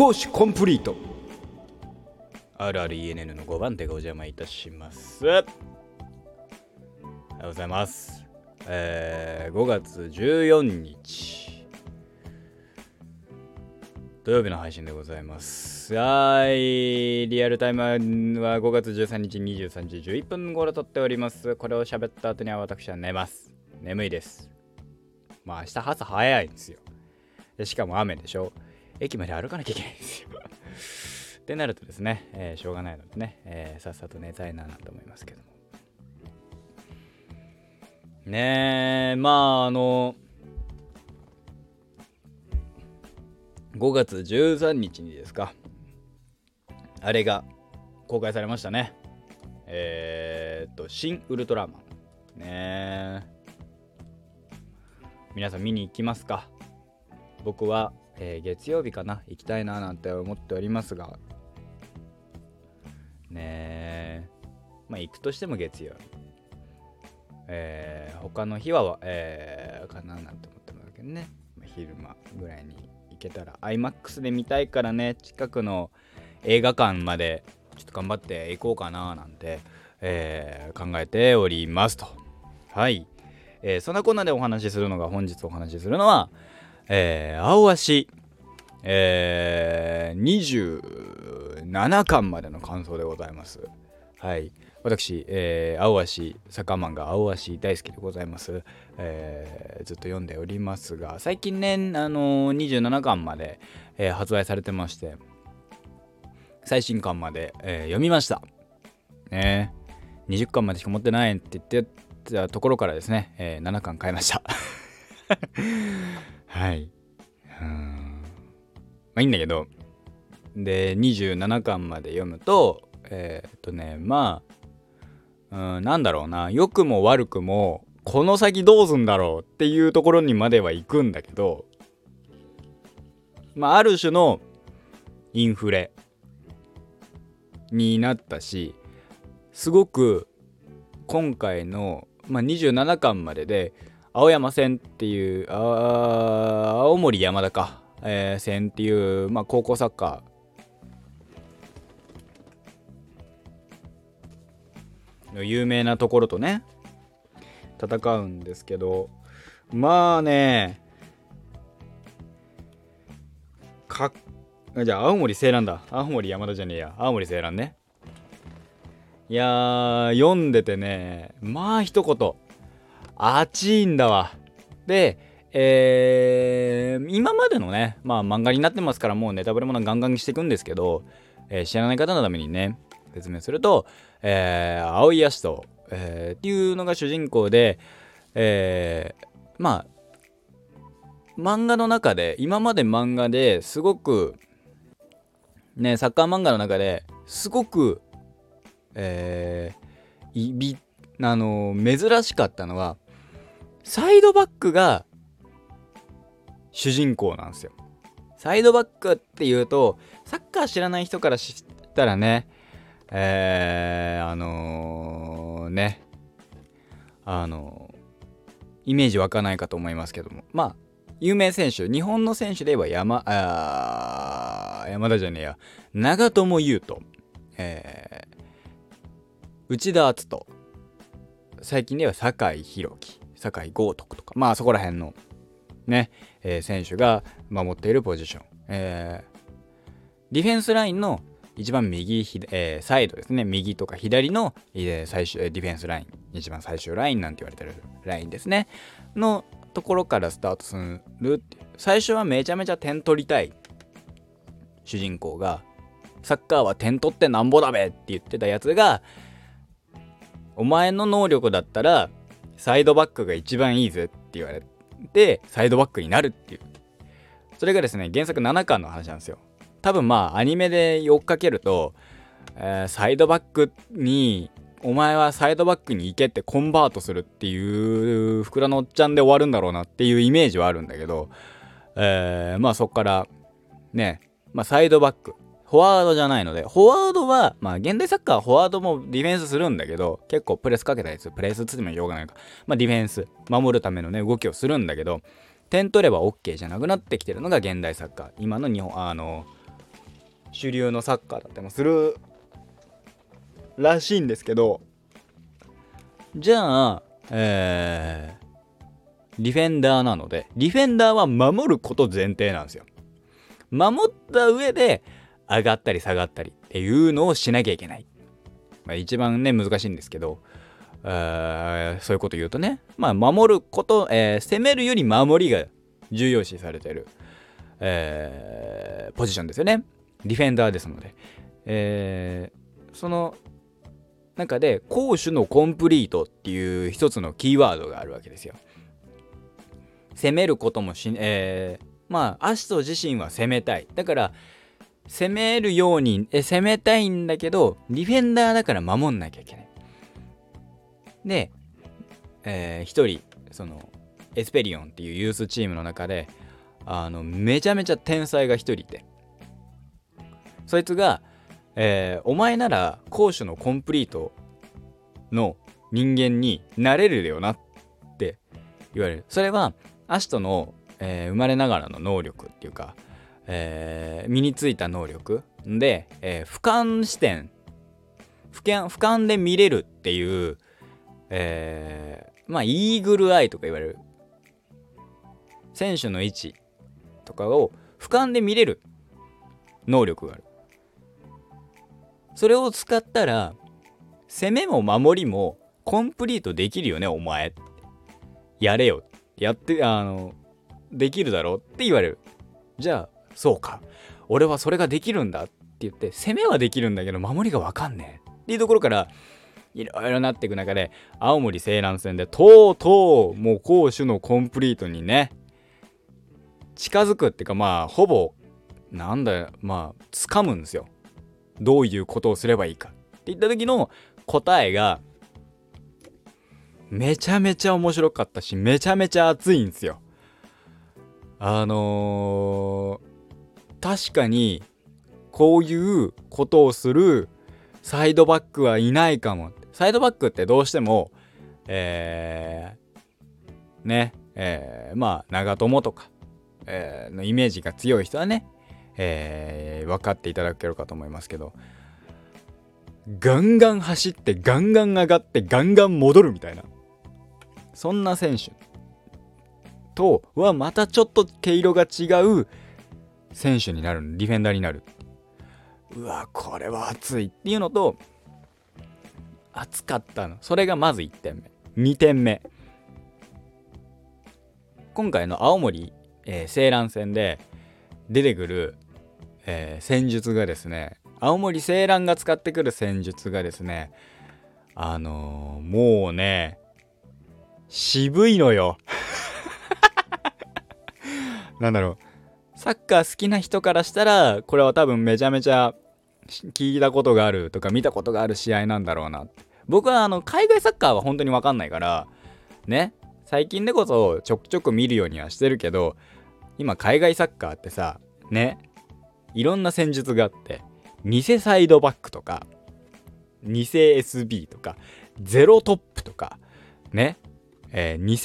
講師コンプリート。RRENN の5番手がお邪魔いたします。おはようございます。えー、5月14日。土曜日の配信でございます。はい。リアルタイムは5月13日23時11分頃撮っております。これを喋った後には私は寝ます。眠いです。まあ明日朝早いんですよ。でしかも雨でしょ駅まで歩かなきゃいけないんですよ。ってなるとですね、えー、しょうがないのでね、えー、さっさと寝たいななんて思いますけども。ねえまああの5月13日にですかあれが公開されましたね。えー、っと「新ウルトラマン」ねえ。皆さん見に行きますか？僕は、えー、月曜日かな？行きたいななんて思っておりますが。ねえ。まあ行くとしても月曜。日えー、他の日は、えー、かななんて思ってますけどね、ま、昼間ぐらいに行けたら。iMAX で見たいからね。近くの映画館までちょっと頑張って行こうかななんて、えー、考えておりますと。はい、えー、そんなこんなでお話しするのが本日お話しするのは、えー、青足、えー、27巻までの感想でございます。はい。私、えー、青足坂マンが青足大好きでございます、えー、ずっと読んでおりますが最近ね、あのー、27巻まで、えー、発売されてまして最新巻まで、えー、読みました。ね。20巻までしか持ってないって言ってたところからですね、えー、7巻買いました。はい。うん。まあいいんだけど。で27巻まで読むとえー、っとねまあうん、なんだろうな。良くも悪くもこの先どうすんだろうっていうところにまでは行くんだけどまあある種のインフレになったしすごく今回の、まあ、27巻までで青山線っていうあ青森山田か、えー、線っていう、まあ、高校サッカー。の有名なところとね戦うんですけど。まあねかじゃあ青森青蘭だ。青森山田じゃねえや。青森青蘭ね。いや読んでてねまあ一言。熱いんだわ。でえー、今までのねまあ漫画になってますからもうネタバレもガンガンにしていくんですけど、えー、知らない方のためにね説明すると、えー、青井葦人、えー、っていうのが主人公で、えー、まあ漫画の中で今まで漫画ですごくねサッカー漫画の中ですごくえー、いびあの珍しかったのはサイドバックが主人公なんですよ。サイドバックっていうとサッカー知らない人から知ったらねえー、あのー、ね、あのー、イメージ湧かないかと思いますけども、まあ、有名選手、日本の選手で言えば山、あ山田じゃねえや、長友佑都、えー、内田篤人、最近では酒井宏樹、酒井豪徳とか、まあそこら辺のね、えー、選手が守っているポジション、えー、ディフェンスラインの一番右、えー、サイドですね、右とか左の、えー、最終ディフェンスライン、一番最終ラインなんて言われてるラインですね、のところからスタートするっていう。最初はめちゃめちゃ点取りたい主人公が、サッカーは点取ってなんぼだべって言ってたやつが、お前の能力だったら、サイドバックが一番いいぜって言われて、サイドバックになるっていう。それがですね、原作7巻の話なんですよ。多分まあアニメで追っかけると、えー、サイドバックにお前はサイドバックに行けってコンバートするっていうふくらのおっちゃんで終わるんだろうなっていうイメージはあるんだけど、えー、まあそっからね、まあ、サイドバックフォワードじゃないので、フォワードは、まあ、現代サッカーはフォワードもディフェンスするんだけど、結構プレスかけたりする。プレスつってもしょうがないか。まあ、ディフェンス、守るためのね、動きをするんだけど、点取れば OK じゃなくなってきてるのが現代サッカー。今の日本、あの、主流のサッカーだったりもするらしいんですけどじゃあえー、ディフェンダーなのでディフェンダーは守ること前提なんですよ守った上で上がったり下がったりっていうのをしなきゃいけない、まあ、一番ね難しいんですけどあそういうこと言うとね。まあ守ること、えー、攻めるより守りが重要視されてる、えー、ポジションですよね。ディフェンダーですので、えー、その中で攻守のコンプリートっていう一つのキーワードがあるわけですよ。攻めることもし、えー、まあアシト自身は攻めたい。だから攻めるようにえ攻めたいんだけどディフェンダーだから守んなきゃいけない。で、えー、人そのエスペリオンっていうユースチームの中であのめちゃめちゃ天才が一人いて。そいつが、えー、お前なら攻守のコンプリートの人間になれるよなって言われる。それはアシトの、えー、生まれながらの能力っていうか、えー、身についた能力で、えー、俯瞰視点俯瞰俯瞰で見れるっていうえー、まあ、イーグルアイとか言われる。選手の位置とかを俯瞰で見れる能力がある。それを使ったら、攻めも守りもコンプリートできるよね、お前。やれよ。やって、あの、できるだろって言われる。じゃあ、そうか。俺はそれができるんだって言って、攻めはできるんだけど、守りがわかんねえ。っていうところから、いろいろなっていく中で青森青蘭戦でとうとうもう攻守のコンプリートにね近づくっていうかまあほぼなんだよまあ掴むんですよどういうことをすればいいかって言った時の答えがめちゃめちゃ面白かったしめちゃめちゃ熱いんですよあのー、確かにこういうことをするサイドバックはいないかも。サイドバックってどうしても、えー、ね、えー、まあ、長友とか、えー、のイメージが強い人はね、えー、分かっていただけるかと思いますけど、ガンガン走って、ガンガン上がって、ガンガン戻るみたいな、そんな選手とはまたちょっと毛色が違う選手になる、ディフェンダーになる。うわ、これは熱い。っていうのと、暑かったの。それがまず1点目。2点目。今回の青森、えー、青蘭戦で出てくる、えー、戦術がですね青森青蘭が使ってくる戦術がですねあのー、もうね渋いのよ。なんだろう。サッカー好きな人からしたらこれは多分めちゃめちゃ聞いたことがあるとか見たことがある試合なんだろうな。僕はあの海外サッカーは本当に分かんないからね最近でこそちょくちょく見るようにはしてるけど今海外サッカーってさねいろんな戦術があって偽サイドバックとか偽 SB とかゼロトップとかねえー、偽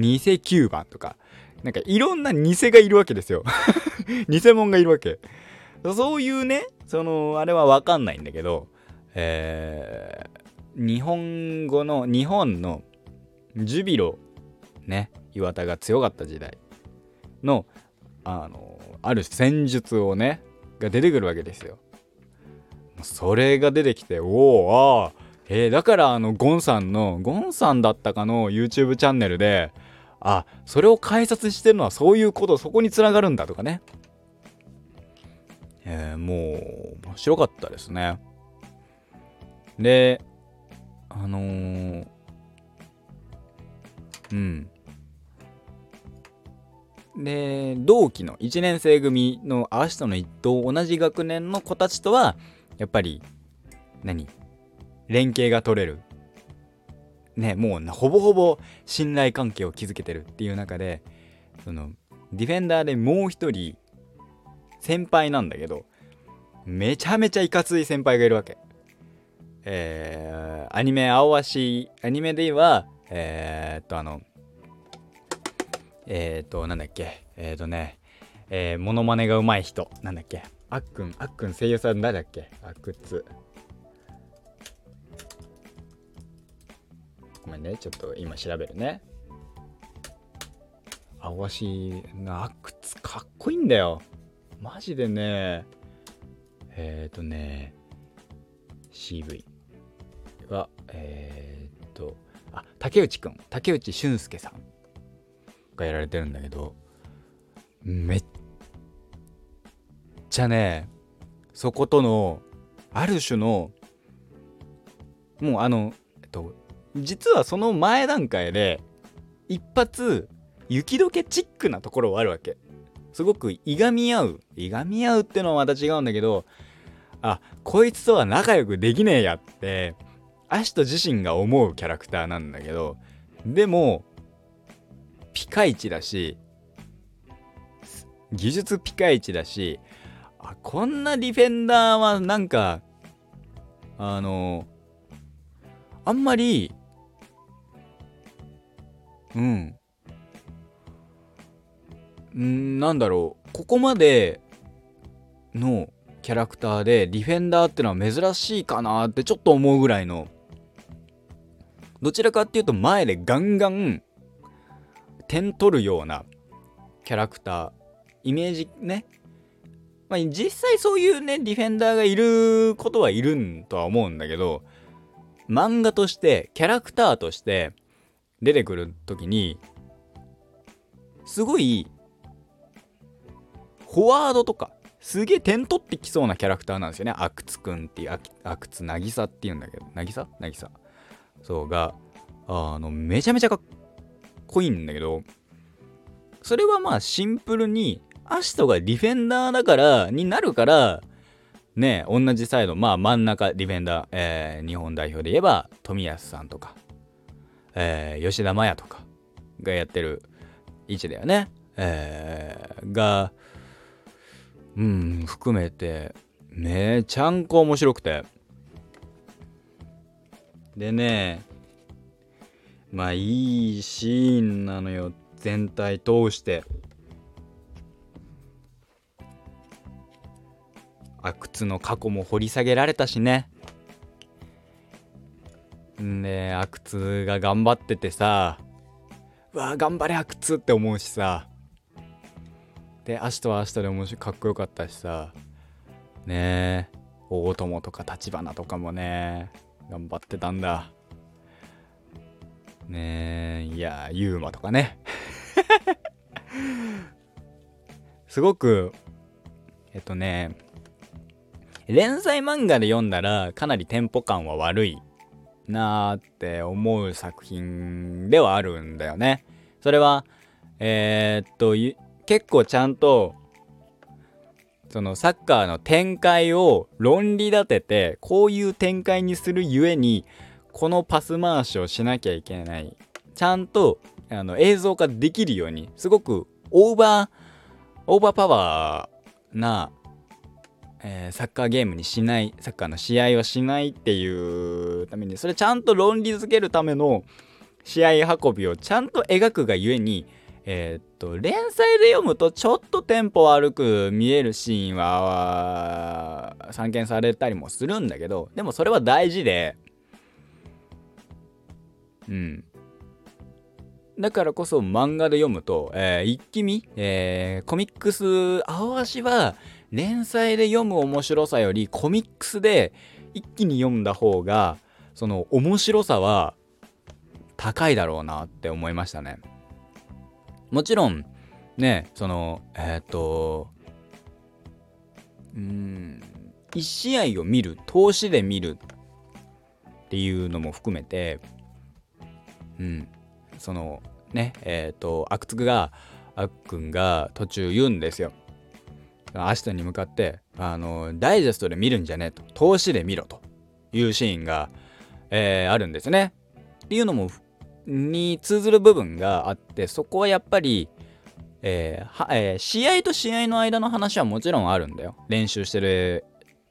偽9番とかなんかいろんな偽がいるわけですよ 偽物がいるわけそういうねそのあれは分かんないんだけどえー、日本語の日本のジュビロね岩田が強かった時代のあのある戦術をねが出てくるわけですよ。それが出てきておおああえー、だからあのゴンさんのゴンさんだったかの YouTube チャンネルであそれを解説してるのはそういうことそこにつながるんだとかねえー、もう面白かったですね。で、あのー、うん。で、同期の1年生組のアシトの一等同じ学年の子たちとは、やっぱり、何？連携が取れる。ね、もうほぼほぼ信頼関係を築けてるっていう中で、その、ディフェンダーでもう一人、先輩なんだけど、めちゃめちゃいかつい先輩がいるわけ。えー、アニメ青足、アニメでは、えー、っと、あの、えー、っと、なんだっけ、えー、っとね、えー、モノマネが上手い人、なんだっけ、あっくんあっくん声優さん誰だっけ。あっくっつごめんね。ちょっと今調べるね。青足なあくつかっこいいんだよ。マジでね。えっ、ー、とね。CV はえっ、ー、とあ竹内くん。竹内俊介さん。がやられてるんだけど。めっちゃねそことのある種のもうあのえっと実はその前段階で一発雪解けチックなところはあるわけ。すごくいがみ合ういがみ合うってのはまた違うんだけどあこいつとは仲良くできねえやってアシト自身が思うキャラクターなんだけどでもピカイチだし技術ピカイチだしあこんなディフェンダーはなんかあのあんまりうん。んなんだろう。ここまでのキャラクターでディフェンダーってのは珍しいかなってちょっと思うぐらいの。どちらかっていうと前でガンガン点取るようなキャラクターイメージね。まあ実際そういうねディフェンダーがいることはいるんとは思うんだけど漫画としてキャラクターとして出てくる時にすごいフォワードとかすげえ点取ってきそうなキャラクターなんですよね。阿久津くんっていう、阿久津渚っていうんだけど、渚？渚？そうが、あの、めちゃめちゃかっこいいんだけど、それはまあシンプルに、アシトがディフェンダーだから、になるから、ね、同じサイド、まあ真ん中ディフェンダー、えー、日本代表で言えば、冨安さんとか、えー、吉田麻也とかがやってる位置だよね。えー、が、うん、含めて、めちゃんこ面白くて。でね、まあいいシーンなのよ、全体通して。阿久津の過去も掘り下げられたしね。んで、阿久津が頑張っててさ、うわ頑張れ阿久津って思うしさ。で明日は明日で面白かっこよかったしさ。ねえ大友とか橘とかもね頑張ってたんだ。ねえいやユーマとかね。すごくえっとね連載漫画で読んだらかなりテンポ感は悪い。なーって思う作品ではあるんだよね。それはえー、っと結構ちゃんとそのサッカーの展開を論理立ててこういう展開にするゆえにこのパス回しをしなきゃいけない。ちゃんとあの映像化できるようにすごくオーバーオーバーパワーな、えー、サッカーゲームにしないサッカーの試合をしないっていうためにそれちゃんと論理づけるための試合運びをちゃんと描くがゆえにえー、っと、連載で読むとちょっとテンポ悪く見えるシーンは散見されたりもするんだけど、でもそれは大事で、うん。だからこそ漫画で読むと、えー、一気見、えー、コミックス、青足は連載で読む面白さよりコミックスで一気に読んだ方が、その面白さは高いだろうなって思いましたね。もちろんねそのえっ、とうん1試合を見る投資で見るっていうのも含めてうんそのねえっ、ー、と阿久津があっくんが途中言うんですよ。アシトに向かってあのダイジェストで見るんじゃねえと。投資で見ろと。いうシーンが、えー、あるんですね。っていうのもに通ずる部分があってそこはやっぱり、えーえー、試合と試合の間の話はもちろんあるんだよ。練習してる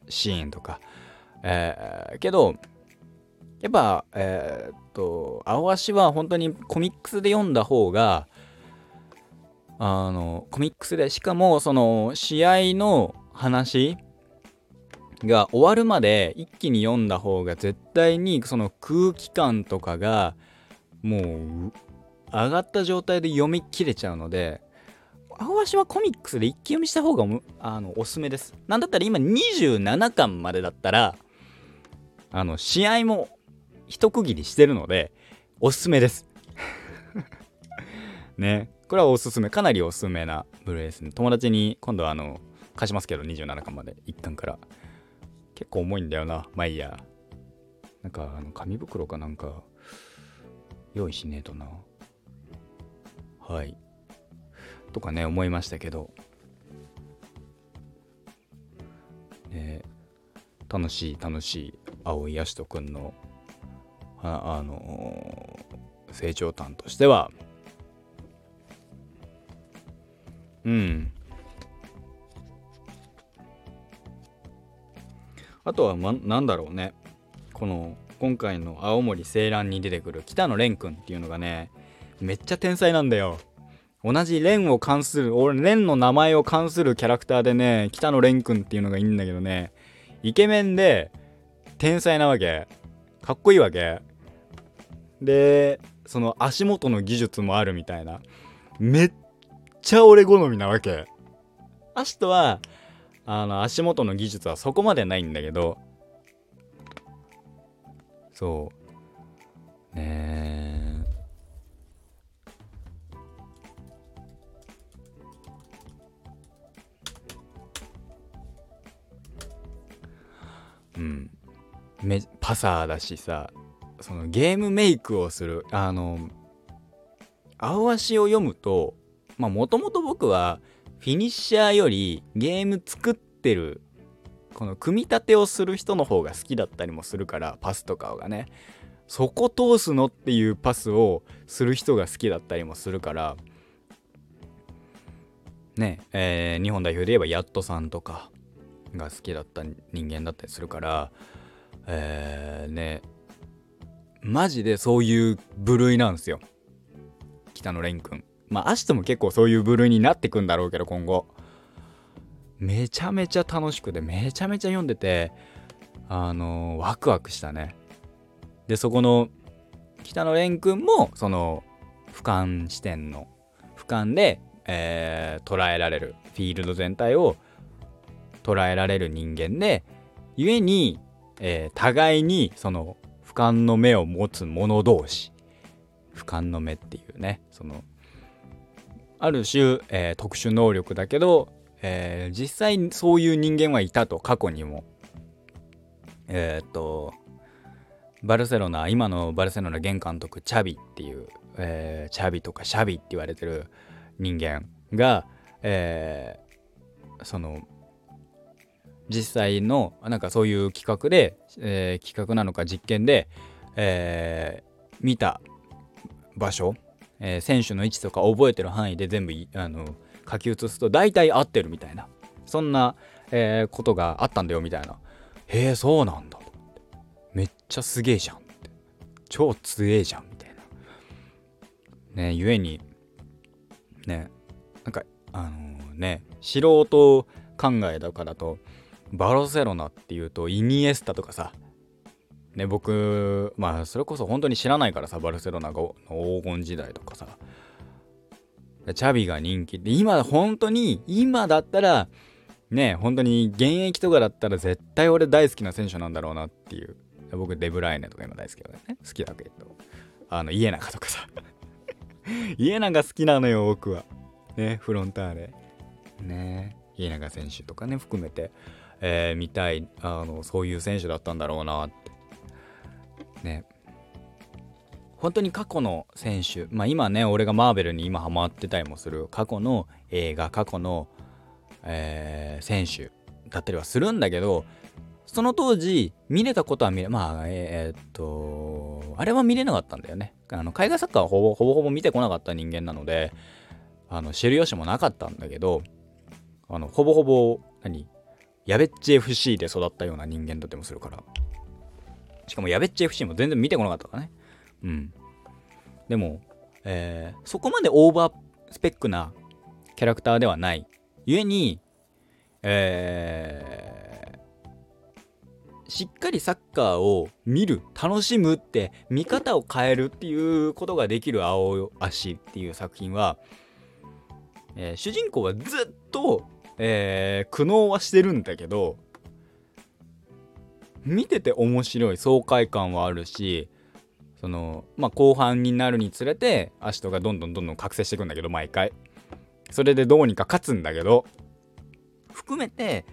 シーンとか、えー、けどやっぱえー、っと青足は本当にコミックスで読んだ方があのコミックスでしかもその試合の話が終わるまで一気に読んだ方が絶対にその空気感とかがもう上がった状態で読み切れちゃうので青足はコミックスで一気読みした方があのおすすめです。なんだったら今27巻までだったらあの試合も一区切りしてるのでおすすめです。ねこれはおすすめかなりおすすめなブルーレイですね。友達に今度はあの貸しますけど27巻まで1巻から。結構重いんだよなまあいいやなんかあの紙袋かなんか用意しねえとな。はい。とかね思いましたけど。ね楽しい楽しい青井やし人くんのああの、成長端としてはうん。あとは、ま、なんだろうね。この今回の青森青蘭に出てくる北野蓮くんっていうのがねめっちゃ天才なんだよ。同じ蓮を関する俺蓮の名前を関するキャラクターでね北野蓮くんっていうのがいいんだけどねイケメンで天才なわけ。かっこいいわけ。でその足元の技術もあるみたいな。めっちゃ俺好みなわけ。アシトはあの足元の技術はそこまでないんだけど。そう。ねえ。うん。めパサーだしさそのゲームメイクをするあの青足を読むとまあもともと僕はフィニッシャーよりゲーム作ってるこの組み立てをする人の方が好きだったりもするからパスとかがねそこ通すのっていうパスをする人が好きだったりもするからねえー、日本代表で言えばヤットさんとかが好きだった人間だったりするからえー、ねマジでそういう部類なんですよ。北野蓮くん。まあアシトも結構そういう部類になってくんだろうけど今後。めちゃめちゃ楽しくてめちゃめちゃ読んでてあのー、ワクワクしたね。でそこの北野蓮くんもその俯瞰視点の俯瞰で、えー、捉えられるフィールド全体を捉えられる人間で故に、えー、互いにその俯瞰の目を持つ者同士俯瞰の目っていうねそのある種、えー、特殊能力だけど、えー、実際そういう人間はいたと過去にも。えー、っとバルセロナ今のバルセロナ現監督チャビっていう、え、チャビとかシャビって言われてる人間が、え、その実際のなんかそういう企画で、えー、企画なのか実験で、えー、見た場所、えー、選手の位置とか覚えてる範囲で全部あの書き写すと大体合ってるみたいな。そんな、えー、ことがあったんだよみたいな。へえそうなんだめっちゃすげえじゃんって。超強えじゃんみたいな。ねゆえにねなんかあのー、ね素人考えだからとバルセロナっていうとイニエスタとかさね僕まあそれこそ本当に知らないからさバルセロナが黄金時代とかさ。チャビが人気。で今本当に今だったらね本当に現役とかだったら絶対俺大好きな選手なんだろうなっていう。僕デブライネとか今大好きだね。好きだけど。あの家長とかさ。家長好きなのよ僕は。ねフロンターレ。ね家長選手とかね含めて。えー、見たいあのそういう選手だったんだろうなって。ね。本当に過去の選手まあ今ね俺がマーベルに今ハマってたりもする過去の映画過去の、えー、選手だったりはするんだけどその当時見れたことは見れまあえー、っとあれは見れなかったんだよね。あの海外サッカーはほぼほぼほぼ見てこなかった人間なのであの知る由もなかったんだけどあのほぼほぼ何？やべっち FC で育ったような人間だってもするから。しかもやべっち FC も全然見てこなかったからね。うん。でも、えー、そこまでオーバースペックなキャラクターではない。故に、えー、しっかりサッカーを見る楽しむって見方を変えるっていうことができる青足っていう作品は、えー、主人公はずっと、えー、苦悩はしてるんだけど見てて面白い爽快感はあるしそのまあ後半になるにつれてアシトがどんどんどんどん覚醒していくんだけど毎回。それでどうにか勝つんだけど含めて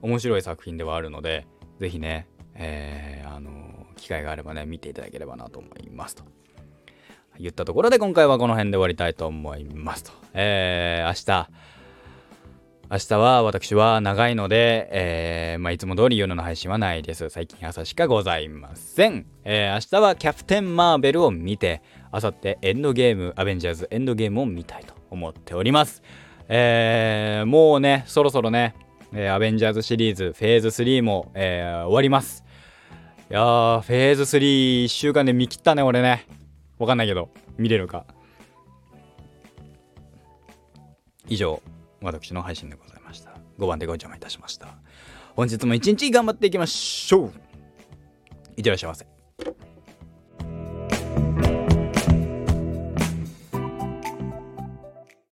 面白い作品ではあるので是非ね、えー、あの機会があればね見ていただければなと思いますと。言ったところで今回はこの辺で終わりたいと思いますと。えー、明日明日は私は長いので、えー、まあ、いつも通り夜の配信はないです。最近朝しかございません。えー、明日はキャプテン・マーベルを見て、あさってエンドゲーム、アベンジャーズエンドゲームを見たいと思っております。えー、もうね、そろそろね、えアベンジャーズシリーズフェーズ3も、え終わります。いやー、フェーズ3、1週間で見切ったね、俺ね。わかんないけど、見れるか。以上。私の配信でございました。5番でご邪魔いたしました。本日も一日頑張っていきましょう。いってらっしゃいませ。